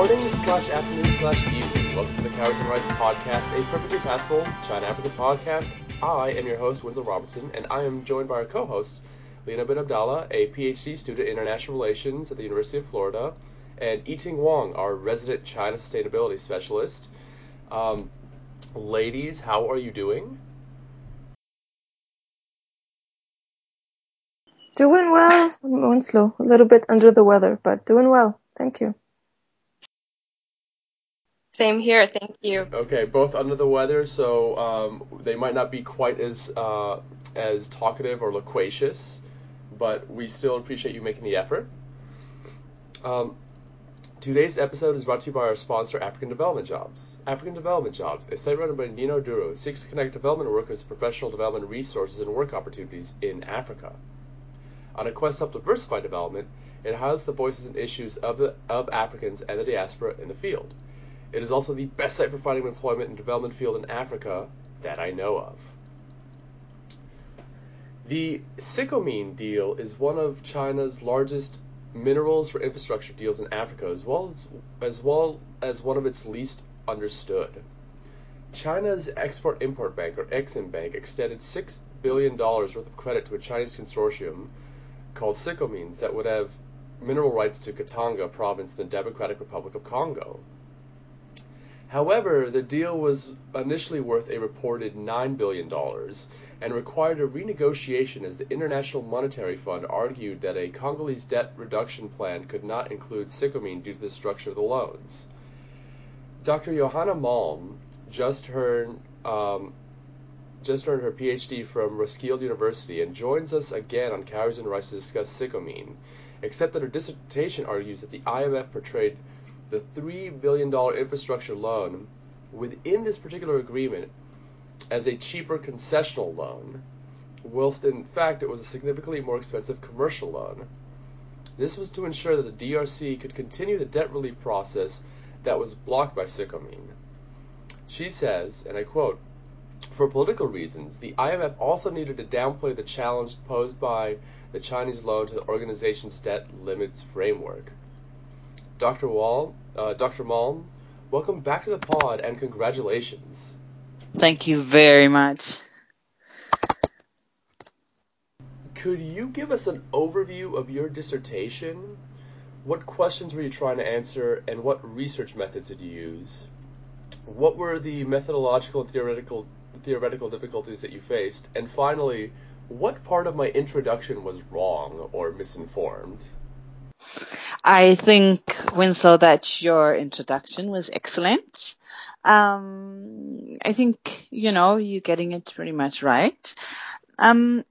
morning slash afternoon slash evening. Welcome to the Cowries and Rice podcast, a perfectly passable China Africa podcast. I am your host, Winslow Robertson, and I am joined by our co-hosts, Lina Benabdallah, a PhD student in international relations at the University of Florida, and Yiting Wong, our resident China sustainability specialist. Um, ladies, how are you doing? Doing well, Winslow. A little bit under the weather, but doing well. Thank you. Same here, thank you. Okay, both under the weather, so um, they might not be quite as uh, as talkative or loquacious, but we still appreciate you making the effort. Um, today's episode is brought to you by our sponsor, African Development Jobs. African Development Jobs, a site run by Nino Duro, seeks to connect development workers with professional development resources and work opportunities in Africa. On a quest to help diversify development, it highlights the voices and issues of, the, of Africans and the diaspora in the field. It is also the best site for finding employment in the development field in Africa that I know of. The Sicomine deal is one of China's largest minerals for infrastructure deals in Africa, as well as, as well as one of its least understood. China's Export-Import Bank, or Exim Bank, extended $6 billion worth of credit to a Chinese consortium called Sicomines that would have mineral rights to Katanga province in the Democratic Republic of Congo. However, the deal was initially worth a reported $9 billion and required a renegotiation as the International Monetary Fund argued that a Congolese debt reduction plan could not include Sicomine due to the structure of the loans. Dr. Johanna Malm just heard um, just earned her PhD from Roskilde University and joins us again on Cowries and Rice to discuss Sicomine, except that her dissertation argues that the IMF portrayed the $3 billion infrastructure loan within this particular agreement as a cheaper concessional loan, whilst in fact it was a significantly more expensive commercial loan. This was to ensure that the DRC could continue the debt relief process that was blocked by Sicomine. She says, and I quote, for political reasons, the IMF also needed to downplay the challenge posed by the Chinese loan to the organization's debt limits framework. Dr. Wall, uh, Dr. Malm, welcome back to the pod and congratulations. Thank you very much. Could you give us an overview of your dissertation? What questions were you trying to answer and what research methods did you use? What were the methodological and theoretical theoretical difficulties that you faced? And finally, what part of my introduction was wrong or misinformed? I think, Winslow, that your introduction was excellent. Um, I think, you know, you're getting it pretty much right. Um,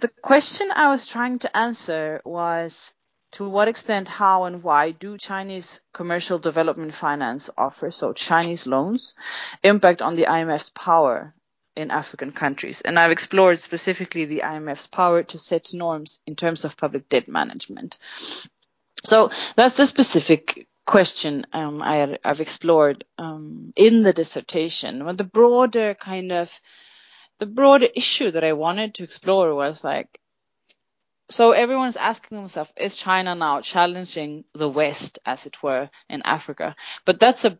the question I was trying to answer was to what extent, how, and why do Chinese commercial development finance offer, so Chinese loans, impact on the IMF's power in African countries? And I've explored specifically the IMF's power to set norms in terms of public debt management. So that's the specific question um, I, have explored um, in the dissertation. But the broader kind of the broader issue that I wanted to explore was like, so everyone's asking themselves, is China now challenging the West, as it were, in Africa? But that's a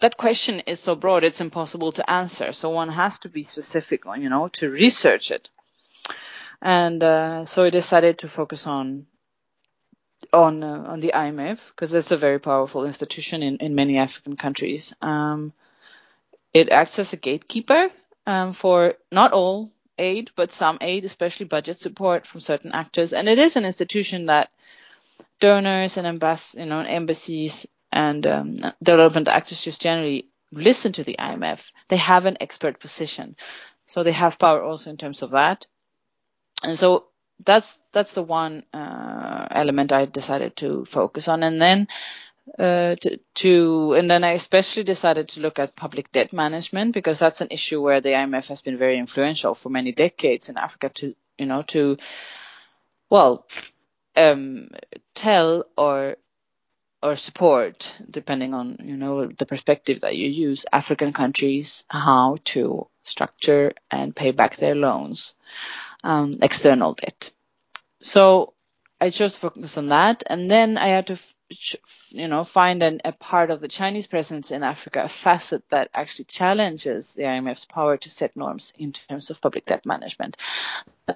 that question is so broad, it's impossible to answer. So one has to be specific, you know, to research it. And uh, so I decided to focus on on uh, on the IMF because it's a very powerful institution in, in many African countries. Um, it acts as a gatekeeper um, for not all aid, but some aid, especially budget support from certain actors. And it is an institution that donors and embass- you know, embassies and um, development actors just generally listen to the IMF. They have an expert position, so they have power also in terms of that. And so that's that's the one uh, element I decided to focus on, and then uh, to, to, and then I especially decided to look at public debt management because that's an issue where the IMF has been very influential for many decades in Africa to you know to well um, tell or or support depending on you know the perspective that you use African countries how to structure and pay back their loans external debt. So I chose to focus on that, and then I had to you know, find an, a part of the Chinese presence in Africa, a facet that actually challenges the IMF's power to set norms in terms of public debt management.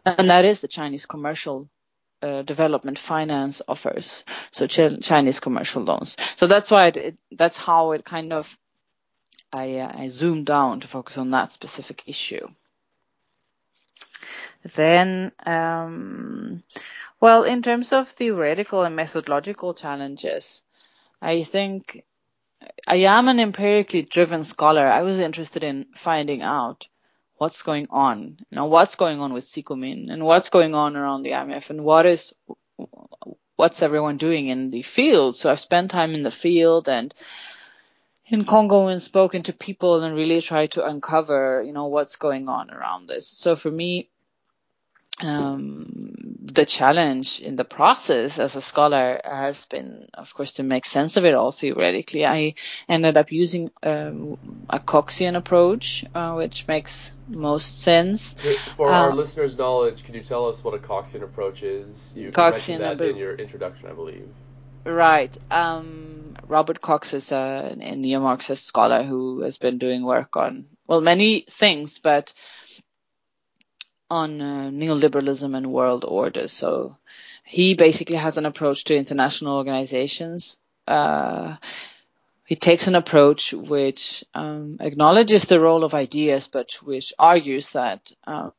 And that is the Chinese commercial uh, development finance offers, so ch- Chinese commercial loans. So that's why it, it, that's how it kind of I, uh, I zoomed down to focus on that specific issue. Then, um, well, in terms of theoretical and methodological challenges, I think I am an empirically driven scholar. I was interested in finding out what's going on, you know, what's going on with Sicomine and what's going on around the IMF and what is, what's everyone doing in the field. So I've spent time in the field and in Congo and spoken to people and really tried to uncover, you know, what's going on around this. So for me, um, the challenge in the process as a scholar has been, of course, to make sense of it all theoretically. I ended up using um, a Coxian approach, uh, which makes most sense. For um, our listeners' knowledge, could you tell us what a Coxian approach is? You Coxian, mentioned that in your introduction, I believe. Right. Um, Robert Cox is a, a neo-Marxist scholar who has been doing work on, well, many things, but on uh, neoliberalism and world order. So he basically has an approach to international organizations. Uh, he takes an approach which um, acknowledges the role of ideas, but which argues that um,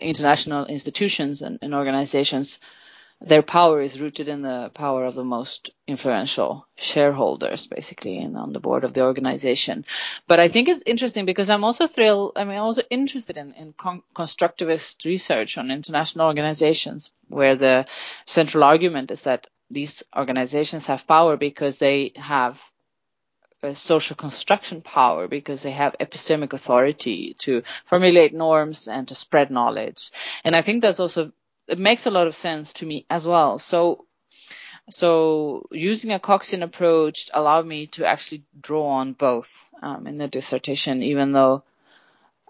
international institutions and, and organizations their power is rooted in the power of the most influential shareholders, basically, and on the board of the organization. But I think it's interesting because I'm also thrilled. I mean, I'm also interested in, in con- constructivist research on international organizations, where the central argument is that these organizations have power because they have social construction power because they have epistemic authority to formulate norms and to spread knowledge. And I think that's also it makes a lot of sense to me as well. So, so using a Coxian approach allowed me to actually draw on both um, in the dissertation, even though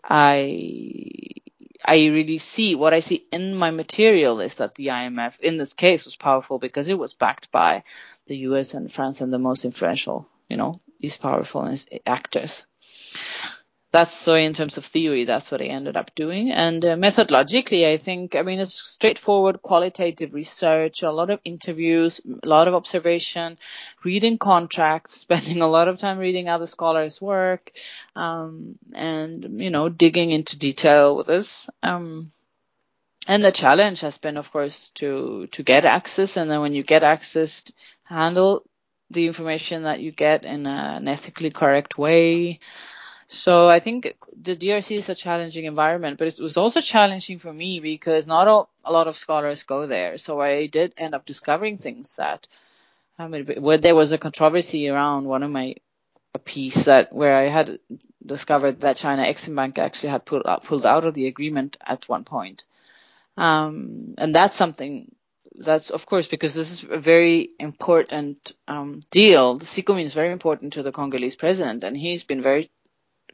I I really see what I see in my material is that the IMF in this case was powerful because it was backed by the US and France and the most influential, you know, these powerful actors that's so in terms of theory, that's what I ended up doing. And uh, methodologically, I think, I mean, it's straightforward qualitative research, a lot of interviews, a lot of observation, reading contracts, spending a lot of time reading other scholars' work, um, and, you know, digging into detail with this. Um, and the challenge has been, of course, to, to get access. And then when you get access, handle the information that you get in an ethically correct way. So I think the DRC is a challenging environment, but it was also challenging for me because not all, a lot of scholars go there. So I did end up discovering things that, I mean, where there was a controversy around one of my a piece that where I had discovered that China Exim Bank actually had pulled out, pulled out of the agreement at one point. Um, and that's something that's of course because this is a very important um, deal. The Sicomine is very important to the Congolese president, and he's been very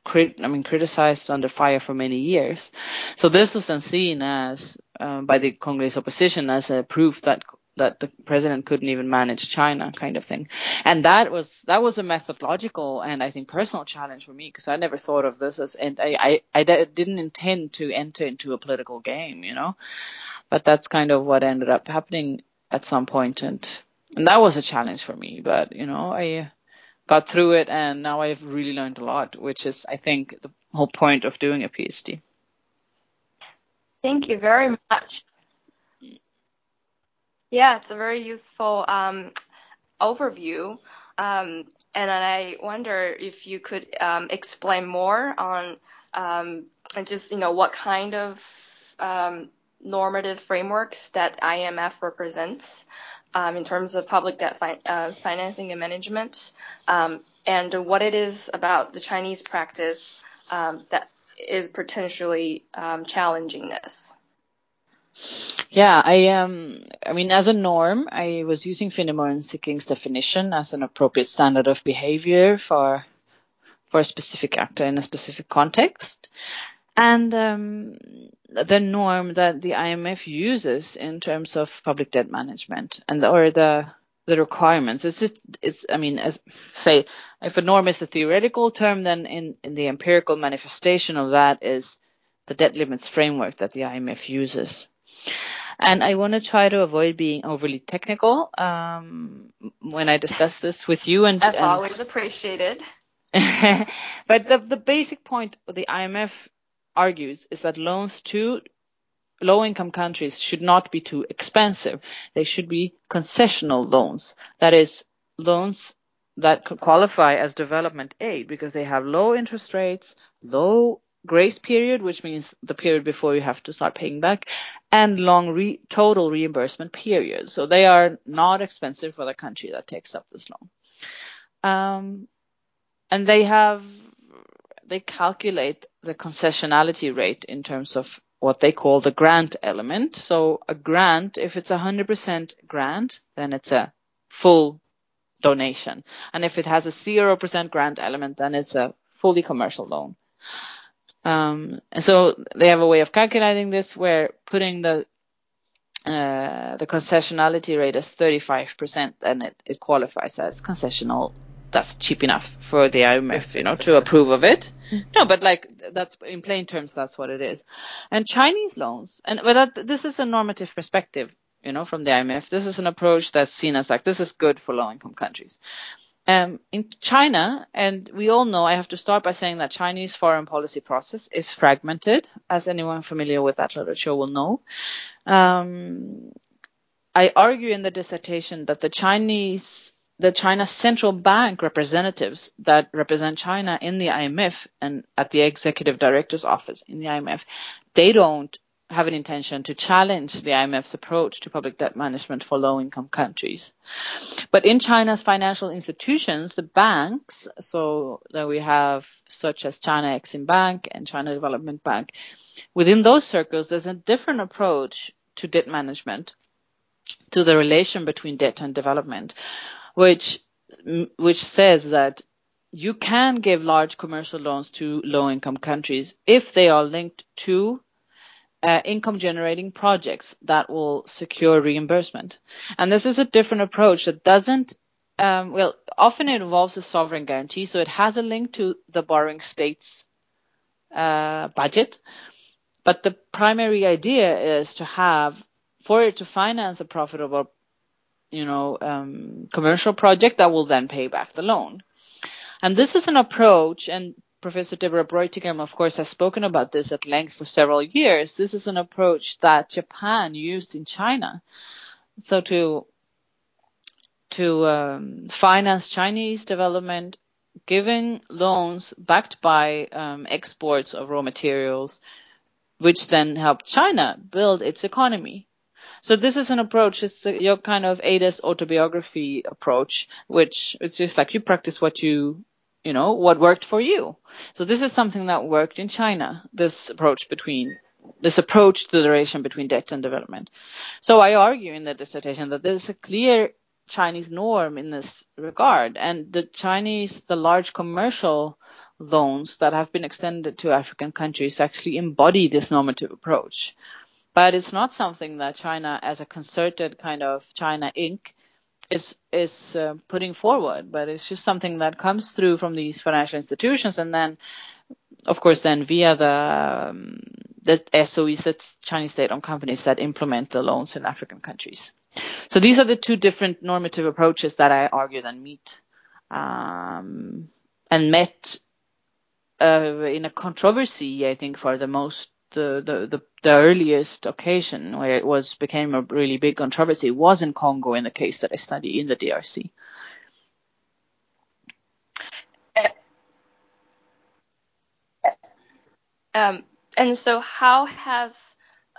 crit- I mean, criticized under fire for many years. So this was then seen as um, by the Congolese opposition as a proof that that the president couldn't even manage China, kind of thing. And that was that was a methodological and I think personal challenge for me because I never thought of this as and I I, I didn't intend to enter into a political game, you know. But that's kind of what ended up happening at some point, and and that was a challenge for me. But you know, I got through it and now I've really learned a lot, which is, I think, the whole point of doing a PhD. Thank you very much. Yeah, it's a very useful um, overview. Um, and I wonder if you could um, explain more on um, just, you know, what kind of um, normative frameworks that IMF represents in terms of public debt fi- uh, financing and management, um, and what it is about the Chinese practice um, that is potentially um, challenging this. Yeah, I um, I mean, as a norm, I was using Finnemore and Sikkink's definition as an appropriate standard of behavior for for a specific actor in a specific context. And um, the norm that the IMF uses in terms of public debt management and or the the requirements. It's, it's, it's, I mean, as say, if a norm is the theoretical term, then in, in the empirical manifestation of that is the debt limits framework that the IMF uses. And I want to try to avoid being overly technical um, when I discuss this with you. And that's and, always appreciated. but the the basic point of the IMF argues is that loans to low income countries should not be too expensive. They should be concessional loans. That is, loans that qualify as development aid because they have low interest rates, low grace period, which means the period before you have to start paying back, and long re- total reimbursement period. So they are not expensive for the country that takes up this loan. Um, and they have, they calculate the concessionality rate in terms of what they call the grant element. So a grant, if it's a 100% grant, then it's a full donation. And if it has a 0% grant element, then it's a fully commercial loan. Um, and so they have a way of calculating this where putting the uh, the concessionality rate as 35%, then it, it qualifies as concessional that's cheap enough for the IMF, you know, to approve of it. No, but like that's in plain terms, that's what it is. And Chinese loans, and but that, this is a normative perspective, you know, from the IMF. This is an approach that's seen as like this is good for low-income countries. Um, in China, and we all know, I have to start by saying that Chinese foreign policy process is fragmented, as anyone familiar with that literature will know. Um, I argue in the dissertation that the Chinese the China central bank representatives that represent China in the IMF and at the executive director's office in the IMF, they don't have an intention to challenge the IMF's approach to public debt management for low income countries. But in China's financial institutions, the banks, so that we have such as China Exim Bank and China Development Bank, within those circles, there's a different approach to debt management, to the relation between debt and development, which which says that you can give large commercial loans to low income countries if they are linked to uh, income generating projects that will secure reimbursement. And this is a different approach that doesn't, um, well, often it involves a sovereign guarantee. So it has a link to the borrowing state's uh, budget. But the primary idea is to have, for it to finance a profitable you know, um, commercial project that will then pay back the loan. And this is an approach, and Professor Deborah Brautigam, of course, has spoken about this at length for several years. This is an approach that Japan used in China. So to to um, finance Chinese development, giving loans backed by um, exports of raw materials, which then helped China build its economy. So this is an approach. It's your kind of Ada's autobiography approach, which it's just like you practice what you, you know, what worked for you. So this is something that worked in China. This approach between this approach to the relation between debt and development. So I argue in the dissertation that there's a clear Chinese norm in this regard, and the Chinese, the large commercial loans that have been extended to African countries actually embody this normative approach but it's not something that China, as a concerted kind of China Inc., is is uh, putting forward. But it's just something that comes through from these financial institutions, and then, of course, then via the um, the SOEs, that's Chinese state-owned companies that implement the loans in African countries. So these are the two different normative approaches that I argue then meet um, and met uh, in a controversy, I think, for the most the, the, the, the earliest occasion where it was became a really big controversy was in Congo in the case that I study in the DRC. Um, and so how has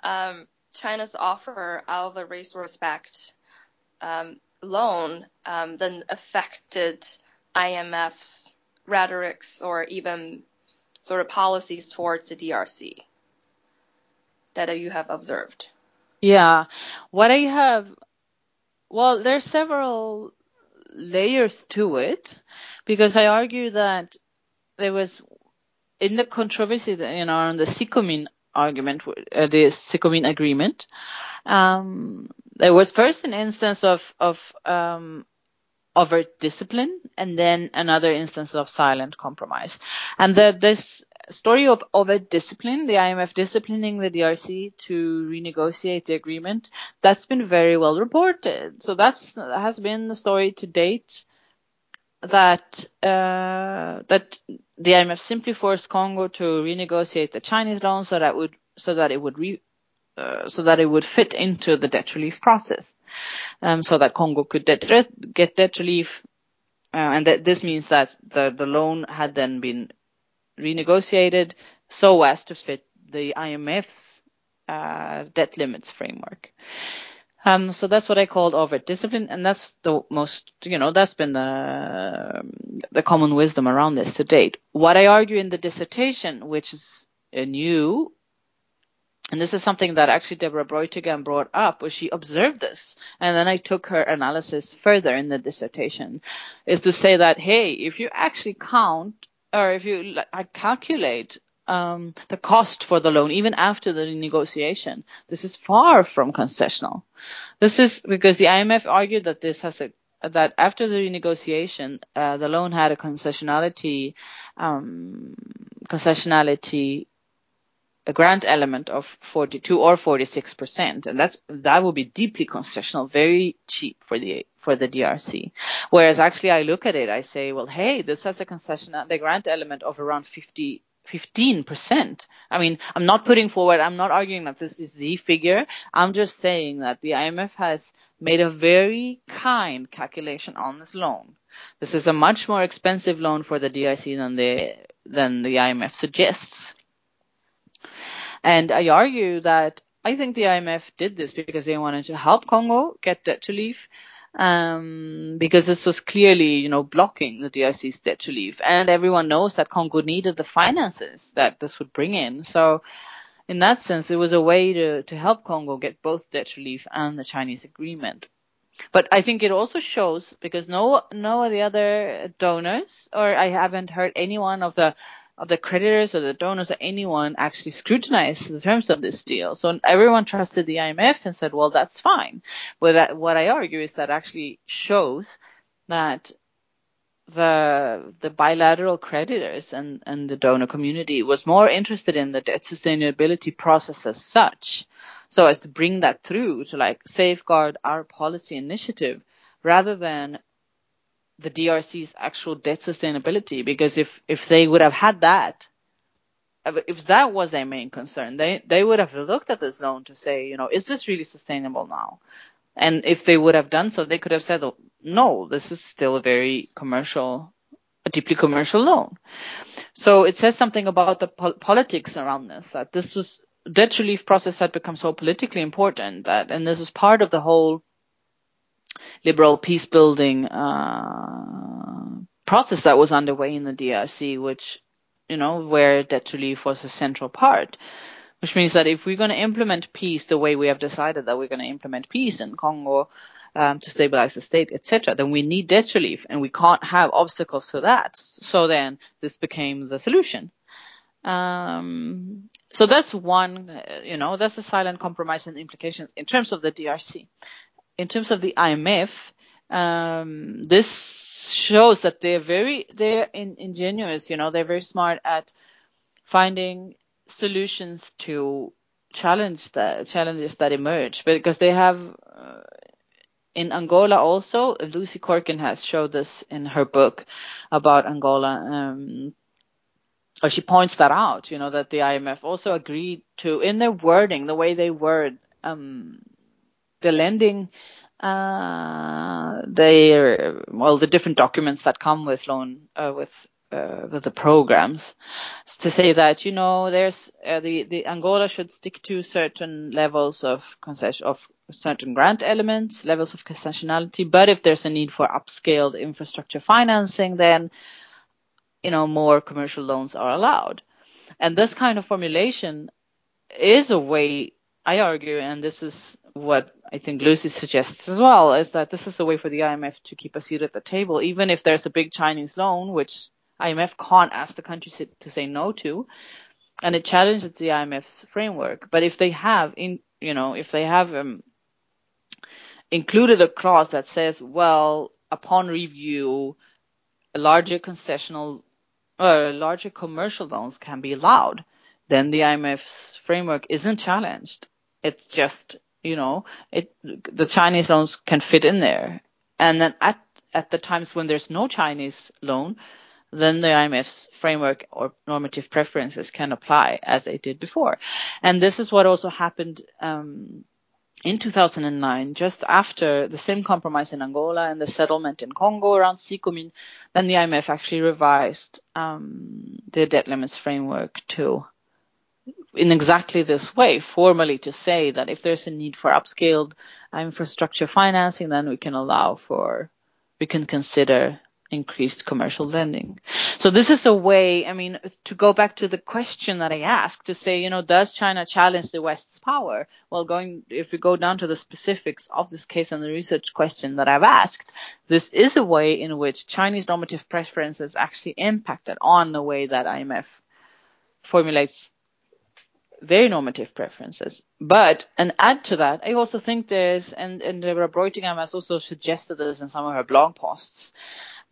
um, China's offer of a resource-backed um, loan um, then affected IMF's rhetorics or even sort of policies towards the DRC? That you have observed? Yeah, what I have, well, there's several layers to it because I argue that there was in the controversy, that, you know, on the Sicomine argument, uh, the Sicomine agreement, um, there was first an instance of of um, overt discipline, and then another instance of silent compromise. And the, this story of overt discipline, the IMF disciplining the DRC to renegotiate the agreement, that's been very well reported. So that's that has been the story to date that uh, that the IMF simply forced Congo to renegotiate the Chinese loan so that would so that it would re, uh, so that it would fit into the debt relief process, um, so that Congo could debt, get debt relief, uh, and that this means that the the loan had then been renegotiated so as to fit the IMF's uh, debt limits framework. Um, so that's what I called overt discipline, and that's the most, you know, that's been the the common wisdom around this to date. What I argue in the dissertation, which is new, and this is something that actually Deborah Brautigam brought up, where she observed this, and then I took her analysis further in the dissertation, is to say that hey, if you actually count or if you like, calculate um, the cost for the loan, even after the negotiation, this is far from concessional. This is because the IMF argued that this has a that after the renegotiation, uh, the loan had a concessionality um, concessionality a grant element of 42 or 46 percent, and that's that would be deeply concessional, very cheap for the for the DRC. Whereas actually, I look at it, I say, well, hey, this has a concession, the grant element of around 50 15%. I mean, I'm not putting forward, I'm not arguing that this is the figure. I'm just saying that the IMF has made a very kind calculation on this loan. This is a much more expensive loan for the DRC than the, than the IMF suggests. And I argue that I think the IMF did this because they wanted to help Congo get debt relief. Um, because this was clearly, you know, blocking the DRC's debt relief. And everyone knows that Congo needed the finances that this would bring in. So in that sense, it was a way to, to help Congo get both debt relief and the Chinese agreement. But I think it also shows because no, no of the other donors, or I haven't heard anyone of the of the creditors or the donors or anyone actually scrutinized the terms of this deal. So everyone trusted the IMF and said, well, that's fine. But what I argue is that actually shows that the the bilateral creditors and, and the donor community was more interested in the debt sustainability process as such, so as to bring that through to like safeguard our policy initiative rather than the DRC's actual debt sustainability because if if they would have had that if that was their main concern they they would have looked at this loan to say you know is this really sustainable now? And if they would have done so they could have said no this is still a very commercial a deeply commercial loan. So it says something about the po- politics around this that this was debt relief process had become so politically important that and this is part of the whole liberal peace building uh, process that was underway in the DRC, which you know where debt relief was a central part. Which means that if we're going to implement peace the way we have decided that we're going to implement peace in Congo um, to stabilize the state, etc., then we need debt relief, and we can't have obstacles to that. So then this became the solution. Um, so that's one, you know, that's a silent compromise and implications in terms of the DRC in terms of the IMF, um, this shows that they're very ingenious. You know, they're very smart at finding solutions to challenges that emerge because they have uh, in Angola also Lucy Corkin has showed this in her book about Angola um, or she points that out you know that the IMF also agreed to in their wording the way they word um, the lending uh, well the different documents that come with loan uh, with uh, with the programs. To say that you know there's uh, the the Angola should stick to certain levels of concession of certain grant elements levels of concessionality. But if there's a need for upscaled infrastructure financing then you know more commercial loans are allowed. And this kind of formulation is a way I argue and this is what I think Lucy suggests as well is that this is a way for the IMF to keep a seat at the table, even if there's a big Chinese loan, which IMF can't ask the country to say no to, and it challenges the IMF's framework. But if they have in, you know, if they have um, included a clause that says, well, upon review, larger concessional or larger commercial loans can be allowed, then the IMF's framework isn't challenged. It's just, you know, it, the Chinese loans can fit in there. And then at, at the times when there's no Chinese loan, then the IMF's framework or normative preferences can apply as they did before. And this is what also happened um, in 2009, just after the same compromise in Angola and the settlement in Congo around Sicomine, then the IMF actually revised um, the debt limits framework to in exactly this way, formally to say that if there's a need for upscaled infrastructure financing, then we can allow for, we can consider increased commercial lending. So this is a way, I mean, to go back to the question that I asked to say, you know, does China challenge the West's power? Well, going, if we go down to the specifics of this case and the research question that I've asked, this is a way in which Chinese normative preferences actually impacted on the way that IMF formulates their normative preferences. But, and add to that, I also think there's, and, and Deborah Brautigam has also suggested this in some of her blog posts,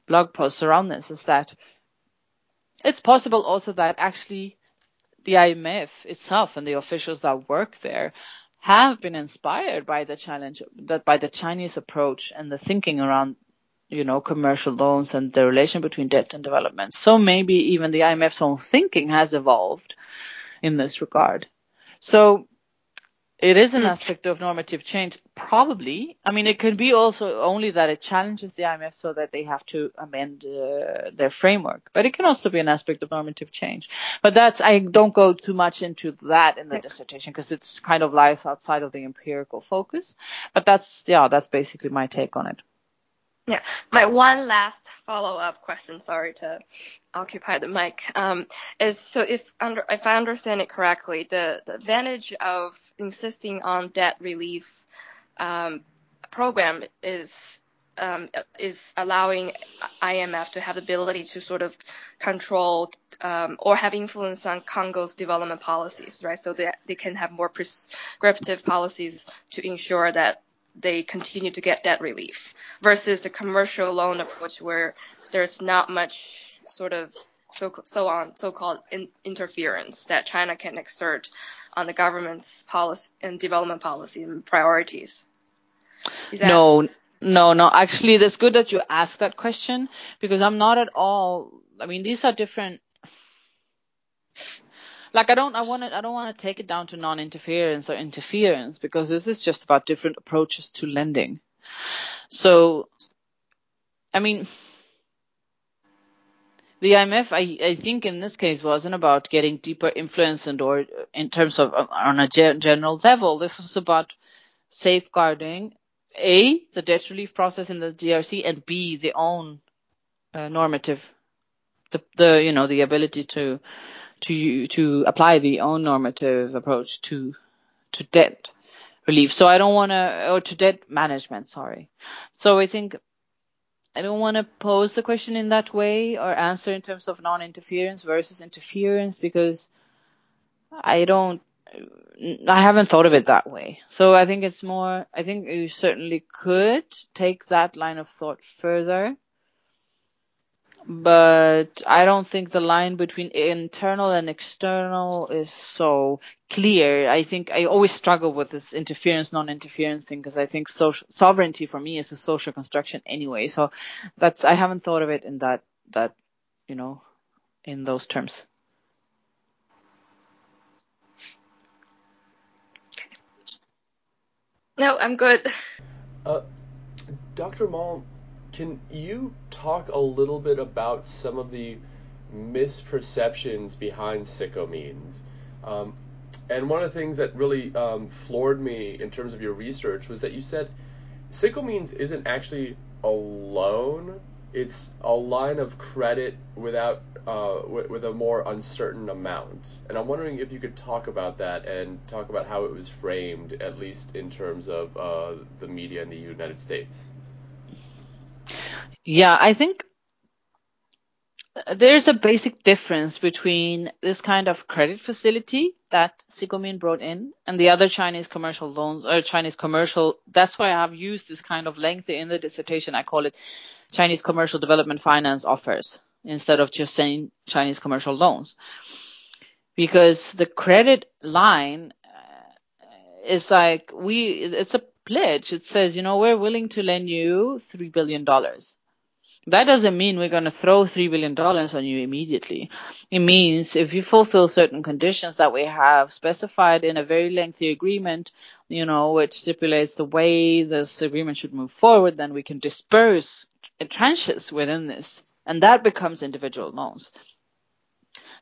blog posts around this is that it's possible also that actually the IMF itself and the officials that work there have been inspired by the challenge that by the Chinese approach and the thinking around you know commercial loans and the relation between debt and development. So maybe even the IMF's own thinking has evolved in this regard. So it is an hmm. aspect of normative change, probably. I mean, it could be also only that it challenges the IMF so that they have to amend uh, their framework. But it can also be an aspect of normative change. But that's, I don't go too much into that in the dissertation because it's kind of lies outside of the empirical focus. But that's, yeah, that's basically my take on it. Yeah. My one last follow-up question, sorry to occupy the mic, um, is so if I understand it correctly, the, advantage of insisting on debt relief um, program is um, is allowing IMF to have the ability to sort of control or have influence on Congo's development policies, right? So that they can have more prescriptive policies to ensure that they continue to get debt relief versus the commercial loan approach where there's not much sort of so so on so-called in, interference that China can exert on the government's policy and development policy and priorities. That- no, no, no. Actually, that's good that you asked that question because I'm not at all. I mean, these are different like I don't I want I don't want to take it down to non-interference or interference because this is just about different approaches to lending. So I mean the IMF I, I think in this case wasn't about getting deeper influence and or in terms of on a general level this was about safeguarding a the debt relief process in the DRC and b the own uh, normative the the you know the ability to to to apply the own normative approach to to debt relief. So I don't want to or to debt management. Sorry. So I think I don't want to pose the question in that way or answer in terms of non-interference versus interference because I don't. I haven't thought of it that way. So I think it's more, I think you certainly could take that line of thought further but I don't think the line between internal and external is so clear. I think I always struggle with this interference, non-interference thing because I think social sovereignty for me is a social construction anyway. So that's I haven't thought of it in that that you know in those terms. No, I'm good. Uh, Dr. Moll, can you talk a little bit about some of the misperceptions behind Sicomines? Um, and one of the things that really um, floored me in terms of your research was that you said Sicomines isn't actually a loan; it's a line of credit without uh, with, with, a more uncertain amount. And I'm wondering if you could talk about that and talk about how it was framed, at least in terms of uh, the media in the United States. Yeah, I think there's a basic difference between this kind of credit facility that Sicomine brought in and the other Chinese commercial loans or Chinese commercial. That's why I've used this kind of lengthy in the dissertation. I call it Chinese commercial development finance offers instead of just saying Chinese commercial loans. Because the credit line uh, is like we, it's a pledge. It says, you know, we're willing to lend you $3 billion that doesn't mean we're going to throw $3 billion on you immediately. It means if you fulfill certain conditions that we have specified in a very lengthy agreement, you know, which stipulates the way this agreement should move forward, then we can disperse tranches within this. And that becomes individual loans.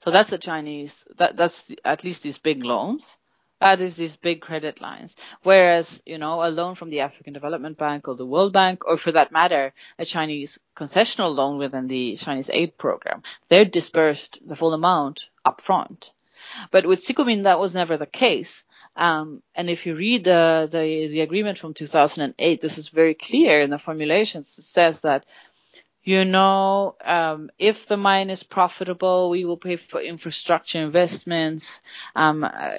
So that's the Chinese, that, that's the, at least these big loans. That is these big credit lines. Whereas, you know, a loan from the African Development Bank or the World Bank, or for that matter, a Chinese concessional loan within the Chinese aid program, they're disbursed the full amount upfront. But with Sicomine, that was never the case. Um, and if you read the, the, the agreement from 2008, this is very clear in the formulations. It says that you know, um, if the mine is profitable, we will pay for infrastructure investments um, uh,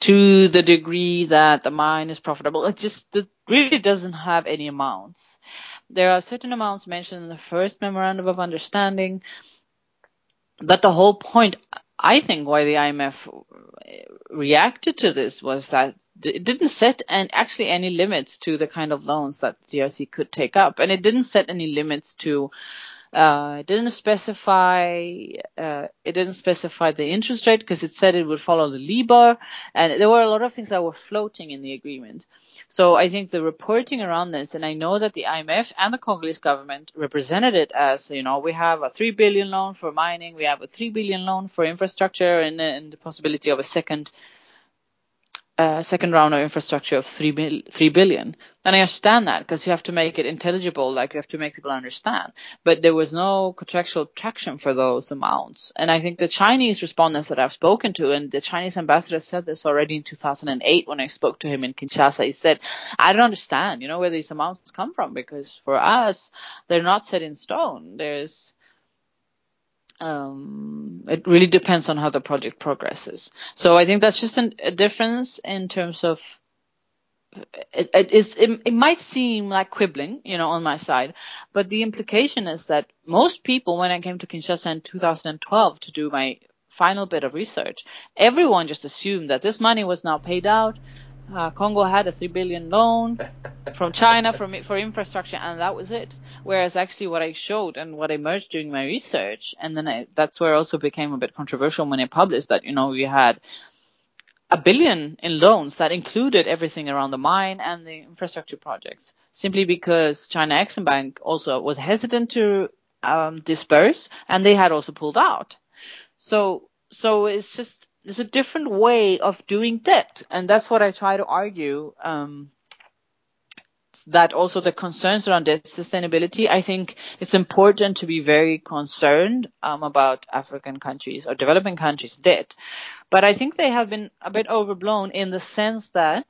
to the degree that the mine is profitable. It just really doesn't have any amounts. There are certain amounts mentioned in the first memorandum of understanding, but the whole point, I think, why the IMF reacted to this was that it didn't set and actually any limits to the kind of loans that DRC could take up, and it didn't set any limits to. Uh, it didn't specify. Uh, it didn't specify the interest rate because it said it would follow the LIBOR, and there were a lot of things that were floating in the agreement. So I think the reporting around this, and I know that the IMF and the Congolese government represented it as, you know, we have a three billion loan for mining, we have a three billion loan for infrastructure, and, and the possibility of a second Uh, second round of infrastructure of three, mil- three billion. And I understand that because you have to make it intelligible, like you have to make people understand. But there was no contractual traction for those amounts. And I think the Chinese respondents that I've spoken to, and the Chinese ambassador said this already in 2008 when I spoke to him in Kinshasa, he said, I don't understand, you know, where these amounts come from because for us, they're not set in stone. There's, um, it really depends on how the project progresses. So I think that's just an, a difference in terms of it, it is it, it, might seem like quibbling, you know, on my side, but the implication is that most people, when I came to Kinshasa in 2012 to do my final bit of research, everyone just assumed that this money was now paid out uh, Congo had a three billion loan from China for for infrastructure, and that was it. Whereas actually, what I showed and what emerged during my research, and then I, that's where it also became a bit controversial when I published that you know we had a billion in loans that included everything around the mine and the infrastructure projects, simply because China Exim Bank also was hesitant to um, disperse, and they had also pulled out. So so it's just there's a different way of doing debt, and that's what I try to argue. Um, that also the concerns around debt sustainability, I think it's important to be very concerned um, about African countries or developing countries' debt, but I think they have been a bit overblown in the sense that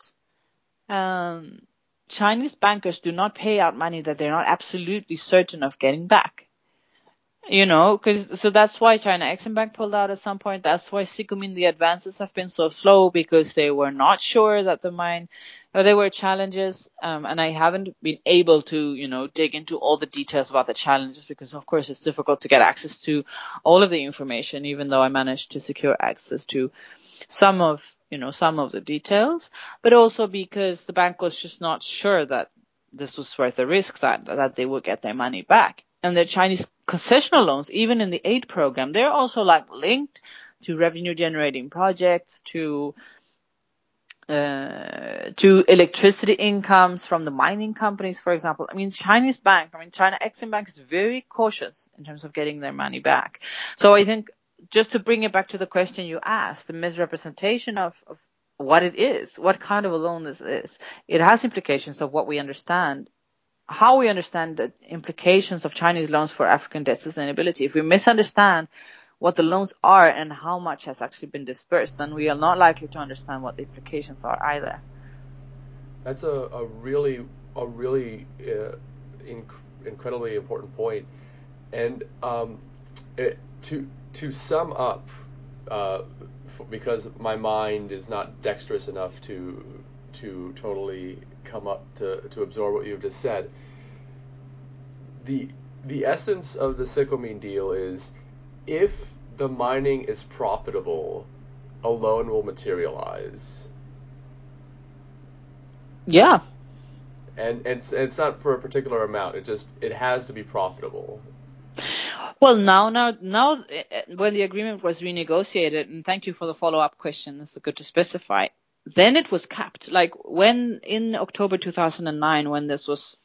um, Chinese bankers do not pay out money that they're not absolutely certain of getting back you know, because so that's why China Exim Bank pulled out at some point. That's why Sicomine the advances have been so slow because they were not sure that the mine, or there were challenges. Um, and I haven't been able to, you know, dig into all the details about the challenges because of course it's difficult to get access to all of the information, even though I managed to secure access to some of, you know, some of the details, but also because the bank was just not sure that this was worth the risk that that they would get their money back and the Chinese concessional loans, even in the aid program, they're also like linked to revenue generating projects, to uh, to electricity incomes from the mining companies, for example. I mean, Chinese bank, I mean, China Exim Bank is very cautious in terms of getting their money back. So I think just to bring it back to the question you asked, the misrepresentation of, of what it is, what kind of a loan this is, it has implications of what we understand how we understand the implications of Chinese loans for African debt sustainability. If we misunderstand what the loans are and how much has actually been dispersed, then we are not likely to understand what the implications are either. That's a, a really a really uh, inc- incredibly important point. And um, it, to to sum up, uh, f- because my mind is not dexterous enough to to totally come up to, to absorb what you've just said. The the essence of the Sicomine deal is if the mining is profitable, a loan will materialize. Yeah. And, and it's, it's not for a particular amount. It just it has to be profitable. Well, now, now, now, eh, when the agreement was renegotiated, and thank you for the follow-up question. This is good to specify. Then it was capped. Like when in October 2009, when this was,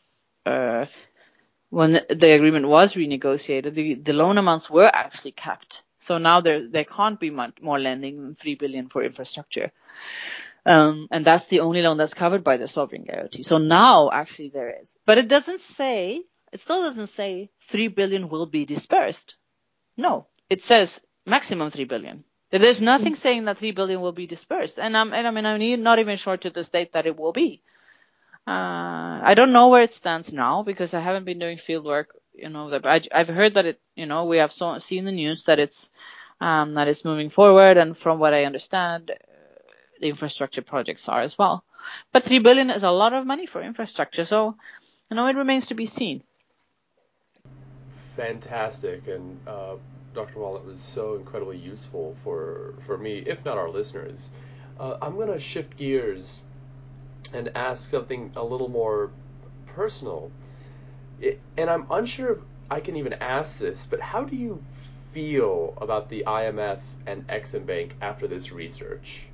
uh, when the agreement was renegotiated, the, the loan amounts were actually capped. So now there there can't be much more lending than three billion for infrastructure. Um, and that's the only loan that's covered by the sovereign guarantee. So now actually there is, but it doesn't say, it still doesn't say three billion will be dispersed. No, it says maximum three billion. There's nothing saying that three billion will be dispersed, and I'm, and I mean, I'm not even sure to this date that it will be. Uh, I don't know where it stands now because I haven't been doing field work. You know, I, I've heard that it, you know, we have so, seen the news that it's, um, that it's moving forward, and from what I understand, the infrastructure projects are as well. But three billion is a lot of money for infrastructure, so you know it remains to be seen. Fantastic, and uh, Dr. Wallet was so incredibly useful for for me, if not our listeners. Uh, I'm going to shift gears and ask something a little more personal. It, and I'm unsure if I can even ask this, but how do you feel about the IMF and Exim Bank after this research?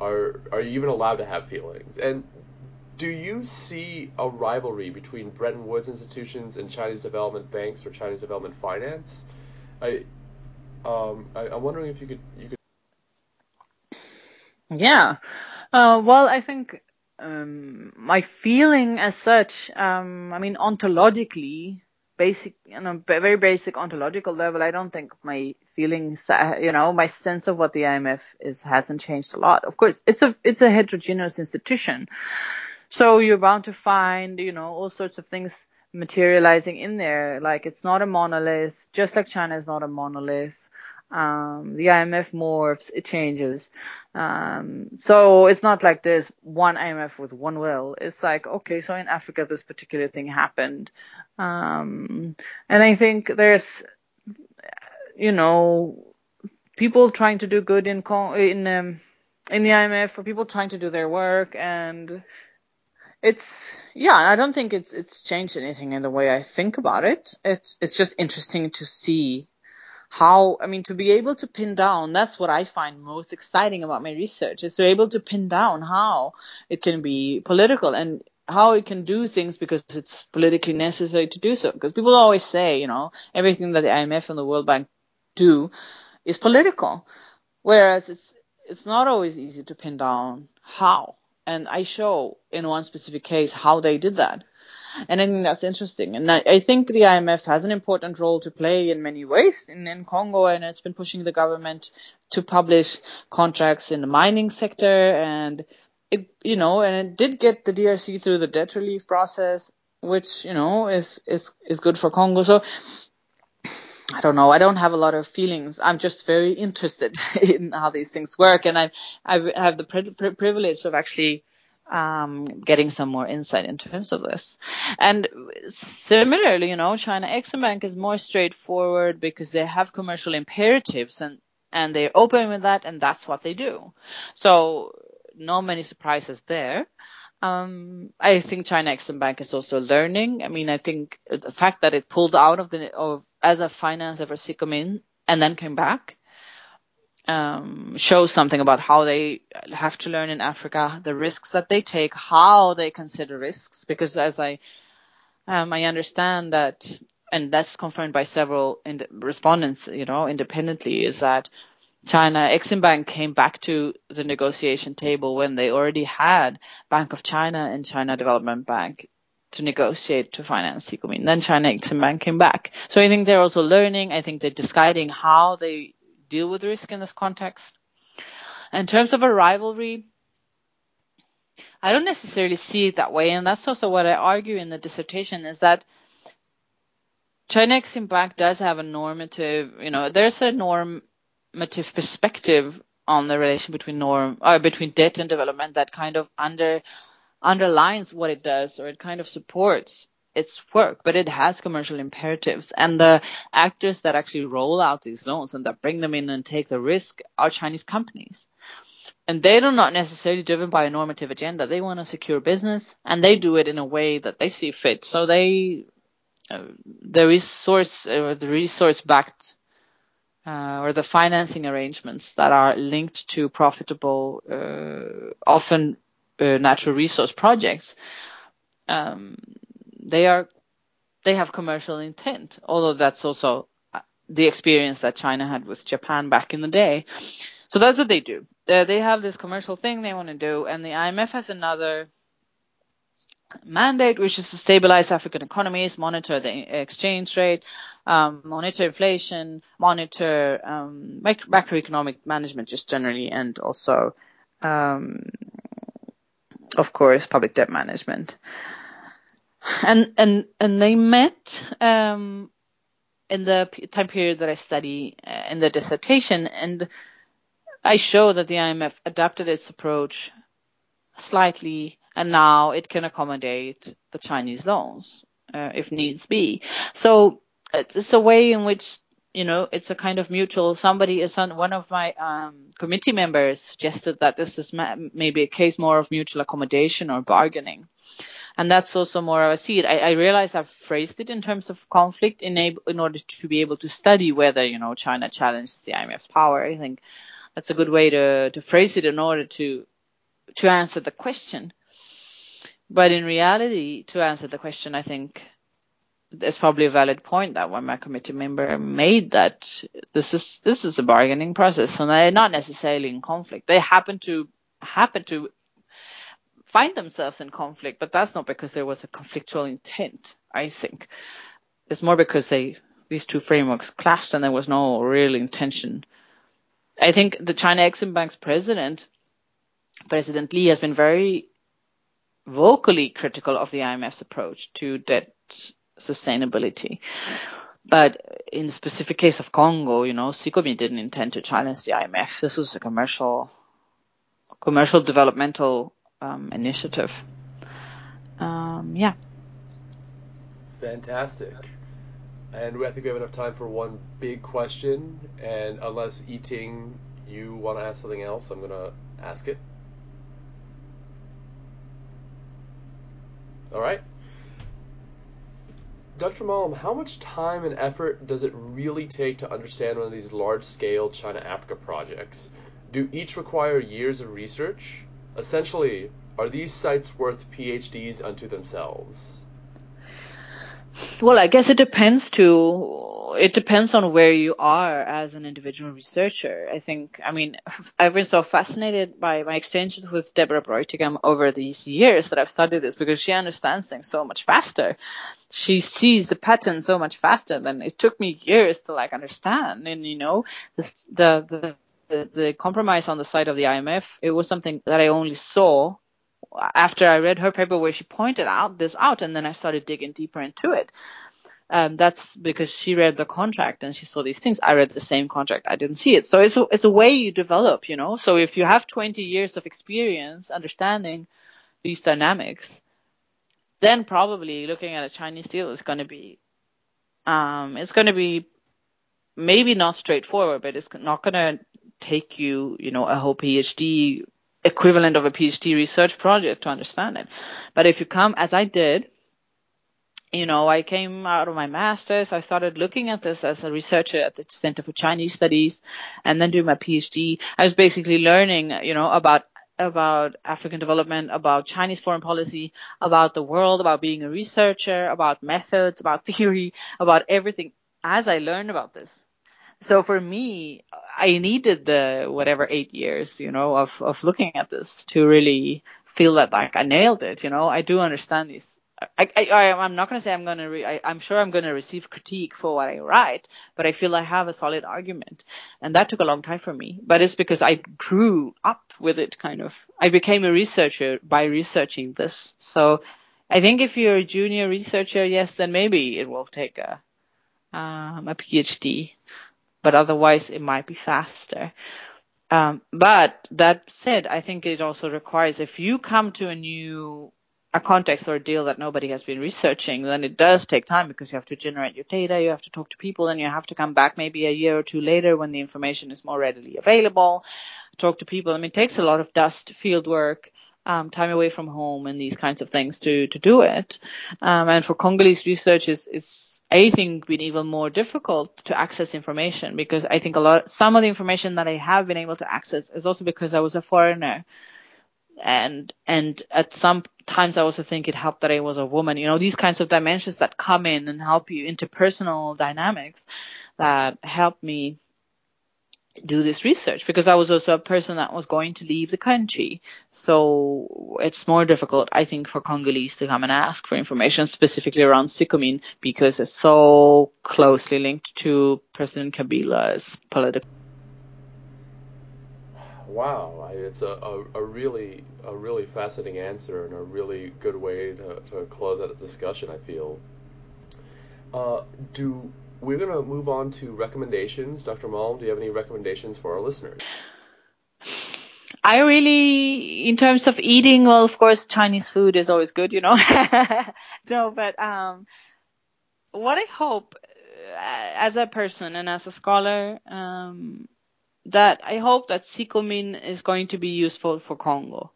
Are are you even allowed to have feelings? And do you see a rivalry between Bretton Woods institutions and Chinese development banks or Chinese development finance? I, um, I am wondering if you could you could. Yeah, uh, well, I think um, my feeling as such, um, I mean, ontologically, basic, on a very basic ontological level, I don't think my feelings, uh, you know, my sense of what the IMF is hasn't changed a lot. Of course, it's a it's a heterogeneous institution, so you're bound to find, you know, all sorts of things materializing in there. Like it's not a monolith, just like China is not a monolith. Um, the IMF morphs, it changes. Um, so it's not like there's one IMF with one will. It's like, okay, so in Africa, this particular thing happened. Um, and I think there's, you know, people trying to do good in, in, um, in the IMF or people trying to do their work and it's, yeah, I don't think it's, it's changed anything in the way I think about it. It's, it's just interesting to see how, I mean, to be able to pin down, that's what I find most exciting about my research, is to be able to pin down how it can be political and how it can do things because it's politically necessary to do so. Because people always say, you know, everything that the IMF and the World Bank do is political. Whereas it's, it's not always easy to pin down how. And I show in one specific case how they did that. And I think that's interesting. And I, I, think the IMF has an important role to play in many ways in, in Congo, and it's been pushing the government to publish contracts in the mining sector, and it, you know, and it did get the DRC through the debt relief process, which you know is is is good for Congo. So. I don't know. I don't have a lot of feelings. I'm just very interested in how these things work, and I I have the pri- pri- privilege of actually um, getting some more insight in terms of this. And similarly, you know, China Exim Bank is more straightforward because they have commercial imperatives and, and they're open with that and that's what they do. So no many surprises there. Um, I think China Exim Bank is also learning. I mean, I think the fact that it pulled out of the, of, as a finance ever in and then came back um, shows something about how they have to learn in Africa, the risks that they take, how they consider risks. Because as I, um, I understand that, and that's confirmed by several respondents, you know, independently, is that China Exim Bank came back to the negotiation table when they already had Bank of China and China Development Bank to negotiate to finance Sicomine. Then China Exim Bank came back. So I think they're also learning. I think they're deciding how they deal with risk in this context. In terms of a rivalry, I don't necessarily see it that way, and that's also what I argue in the dissertation is that China Exim Bank does have a normative, you know, there's a normative perspective on the relation between norm or uh, between debt and development that kind of under underlines what it does or it kind of supports its work, but it has commercial imperatives. And the actors that actually roll out these loans and that bring them in and take the risk are Chinese companies. And they are not necessarily driven by a normative agenda. They want to secure business and they do it in a way that they see fit. So they, uh, the resource, uh, the resource backed, uh, or the financing arrangements that are linked to profitable, uh, often uh, natural resource projects, um, they are they have commercial intent. Although that's also uh, the experience that China had with Japan back in the day. So that's what they do. Uh, they have this commercial thing they want to do, and the IMF has another mandate, which is to stabilize African economies, monitor the exchange rate, um, monitor inflation, monitor um, macroeconomic management just generally, and also, um, of course, public debt management and and and they met um, in the time period that I study uh, in the dissertation, and I show that the IMF adapted its approach slightly, and now it can accommodate the Chinese loans uh, if needs be. So it's a way in which you know it's a kind of mutual. Somebody is on one of my um, committee members suggested that this is ma- maybe a case more of mutual accommodation or bargaining and that's also more of a seed. I, I realize I've phrased it in terms of conflict in, able, in order to be able to study whether, you know, China challenges the IMF's power. I think that's a good way to, to phrase it in order to, to answer the question. But in reality, to answer the question, I think there's probably a valid point that one my committee member made that this is, this is a bargaining process and they're not necessarily in conflict. They happen to, happen to find themselves in conflict, but that's not because there was a conflictual intent, I think. It's more because they, these two frameworks clashed and there was no real intention. I think the China Exim Bank's president, President Li, has been very vocally critical of the IMF's approach to debt sustainability. But in the specific case of Congo, you know, Sicomine didn't intend to challenge the IMF. This was a commercial, commercial developmental um, initiative. Um, yeah. Fantastic. And I think we have enough time for one big question. And unless Yiting, you want to ask something else, I'm going to ask it. All right. Dr. Malm, how much time and effort does it really take to understand one of these large scale China Africa projects? Do each require years of research? Essentially, are these sites worth PhDs unto themselves? Well, I guess it depends to it depends on where you are as an individual researcher. I think, I mean, I've been so fascinated by my exchanges with Deborah Brautigam over these years that I've studied this because she understands things so much faster. She sees the pattern so much faster than it took me years to like understand. And you know, the the the, the compromise on the side of the IMF, it was something that I only saw after I read her paper where she pointed out this out, and then I started digging deeper into it. Um, that's because she read the contract and she saw these things. I read the same contract. I didn't see it. So it's a, it's a way you develop, you know? So if you have 20 years of experience understanding these dynamics, then probably looking at a Chinese deal is going to be, um, it's going to be maybe not straightforward, but it's not going to take you, you know, a whole PhD equivalent of a PhD research project to understand it. But if you come, as I did, you know, I came out of my master's. I started looking at this as a researcher at the Center for Chinese Studies and then doing my PhD. I was basically learning, you know, about about African development, about Chinese foreign policy, about the world, about being a researcher, about methods, about theory, about everything as I learned about this. So for me, I needed the whatever eight years, you know, of, of looking at this to really feel that like I nailed it, you know, I do understand these. I, I, I'm not going to say I'm going to, re- I, I'm sure I'm going to receive critique for what I write, but I feel I have a solid argument. And that took a long time for me, but it's because I grew up with it kind of. I became a researcher by researching this. So I think if you're a junior researcher, yes, then maybe it will take a, um, a PhD, but otherwise it might be faster. Um, but that said, I think it also requires if you come to a new a context or a deal that nobody has been researching, then it does take time because you have to generate your data, you have to talk to people, and you have to come back maybe a year or two later when the information is more readily available, talk to people. I mean, it takes a lot of dust, field work, um, time away from home, and these kinds of things to to do it. Um, and for Congolese research, is is I think been even more difficult to access information because I think a lot, some of the information that I have been able to access is also because I was a foreigner. And, and at some times I also think it helped that I was a woman, you know, these kinds of dimensions that come in and help you interpersonal dynamics that helped me do this research because I was also a person that was going to leave the country. So it's more difficult, I think, for Congolese to come and ask for information specifically around Sicomine because it's so closely linked to President Kabila's political. Wow, it's a, a, a, really a really fascinating answer and a really good way to, to close out a discussion. I feel. Uh, do we're going to move on to recommendations. Dr. Malm, do you have any recommendations for our listeners? I really, in terms of eating, well, of course, Chinese food is always good, you know. no, but um, what I hope uh, as a person and as a scholar, um, that I hope that Sicomine is going to be useful for Congo.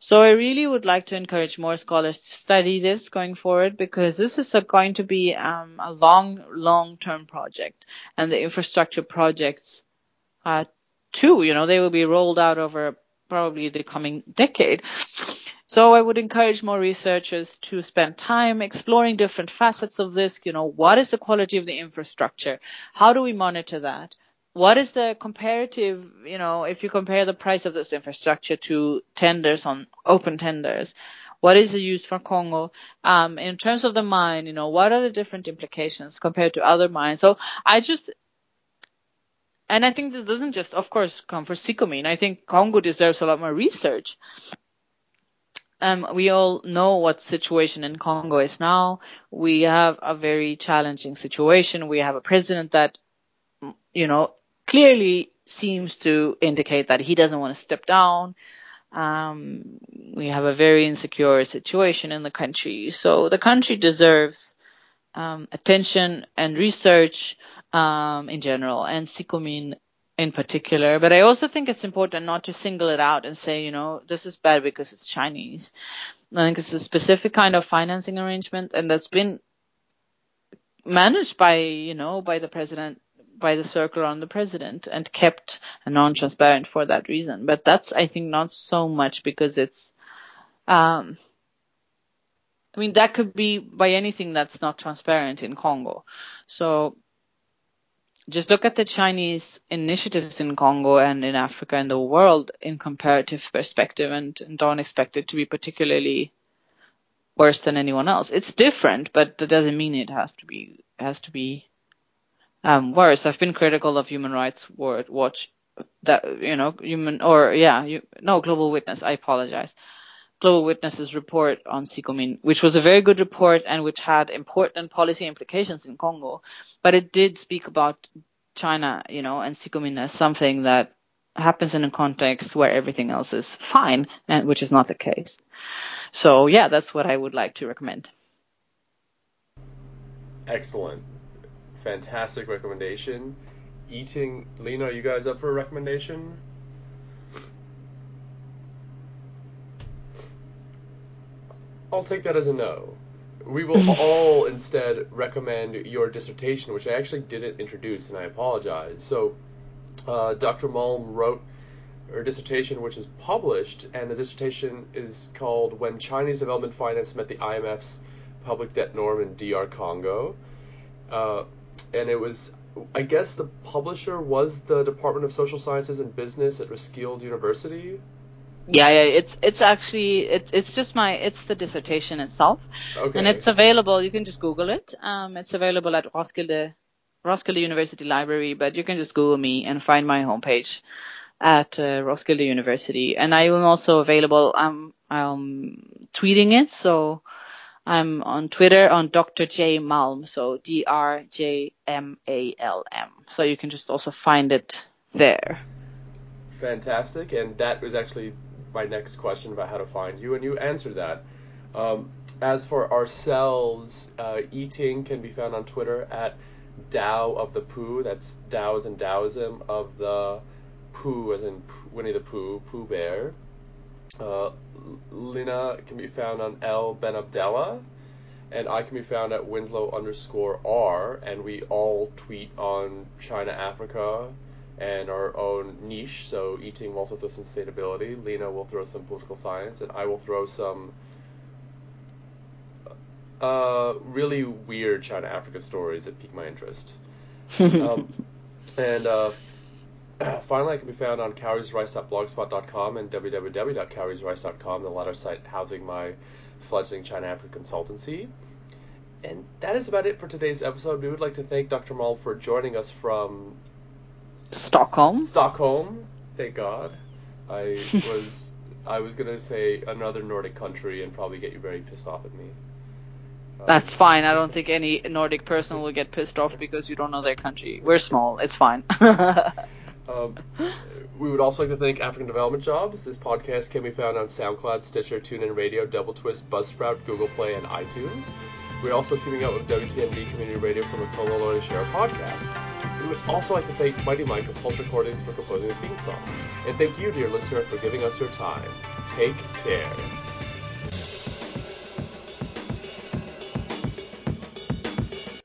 So I really would like to encourage more scholars to study this going forward because this is a, going to be um, a long, long-term project, and the infrastructure projects uh, too. You know, they will be rolled out over probably the coming decade. So I would encourage more researchers to spend time exploring different facets of this. You know, what is the quality of the infrastructure? How do we monitor that? What is the comparative, you know, if you compare the price of this infrastructure to tenders on open tenders, what is the use for Congo? Um, in terms of the mine, you know, what are the different implications compared to other mines? So I just, and I think this doesn't just, of course, come for Sicomine. I think Congo deserves a lot more research. Um, we all know what situation in Congo is now. We have a very challenging situation. We have a president that, you know, clearly seems to indicate that he doesn't want to step down. Um, we have a very insecure situation in the country. So the country deserves um, attention and research um, in general, and Sicomine in particular. But I also think it's important not to single it out and say, you know, this is bad because it's Chinese. I think it's a specific kind of financing arrangement, and that's been managed by, you know, by the president by the circle around the president and kept non-transparent for that reason. But that's, I think, not so much because it's, um, I mean, that could be by anything that's not transparent in Congo. So just look at the Chinese initiatives in Congo and in Africa and the world in comparative perspective and, and don't expect it to be particularly worse than anyone else. It's different, but that doesn't mean it has to be, has to be um, worse. I've been critical of Human Rights Watch, that you know, human or yeah, you, no, Global Witness. I apologize. Global Witness's report on Sicomine, which was a very good report and which had important policy implications in Congo, but it did speak about China, you know, and Sicomine as something that happens in a context where everything else is fine, and which is not the case. So yeah, that's what I would like to recommend. Excellent fantastic recommendation. Yiting, Lina, are you guys up for a recommendation? I'll take that as a no. We will all instead recommend your dissertation, which I actually didn't introduce, and I apologize. So, uh, Dr. Malm wrote her dissertation, which is published, and the dissertation is called When Chinese Development Finance Met the IMF's Public Debt Norm in DR Congo. Uh, and it was I guess the publisher was the Department of Social Sciences and Business at Roskilde University. Yeah, yeah, it's it's actually it's it's just my it's the dissertation itself, okay. and it's available. You can just Google it. Um, it's available at Roskilde Roskilde University Library, but you can just Google me and find my homepage at uh, Roskilde University. And I am also available. I'm I'm tweeting it, so I'm on Twitter on Dr. J Malm, so D R J M A L M. So you can just also find it there. Fantastic, and that was actually my next question about how to find you, and you answered that. Um, as for ourselves, uh, Yiting can be found on Twitter at Tao of the Pooh. That's Tao as in Taoism of the Pooh as in Winnie the Pooh, Pooh Bear. Uh, Lina can be found on L Benabdallah, and I can be found at Winslow underscore R, and we all tweet on China Africa and our own niche. So Yiting will also throw some sustainability. Lina will throw some political science, and I will throw some uh, really weird China Africa stories that pique my interest. um, and uh, finally, I can be found on cowriesrice.blogspot.com and www.cowriesrice.com, the latter site housing my fledgling China Africa consultancy. And that is about it for today's episode. We would like to thank Dr. Malm for joining us from Stockholm. Stockholm, thank God. I was I was gonna say another Nordic country and probably get you very pissed off at me. Um, That's fine. I don't think any Nordic person will get pissed off because you don't know their country. We're small. It's fine. Um, we would also like to thank African Development Jobs. This podcast can be found on SoundCloud, Stitcher, TuneIn Radio, Double Twist, Buzzsprout, Google Play, and iTunes. We're also teaming up with WTMD Community Radio from Macomb, to share our podcast. We would also like to thank Mighty Mike of Pulse Recordings for composing the theme song. And thank you, dear listener, for giving us your time. Take care.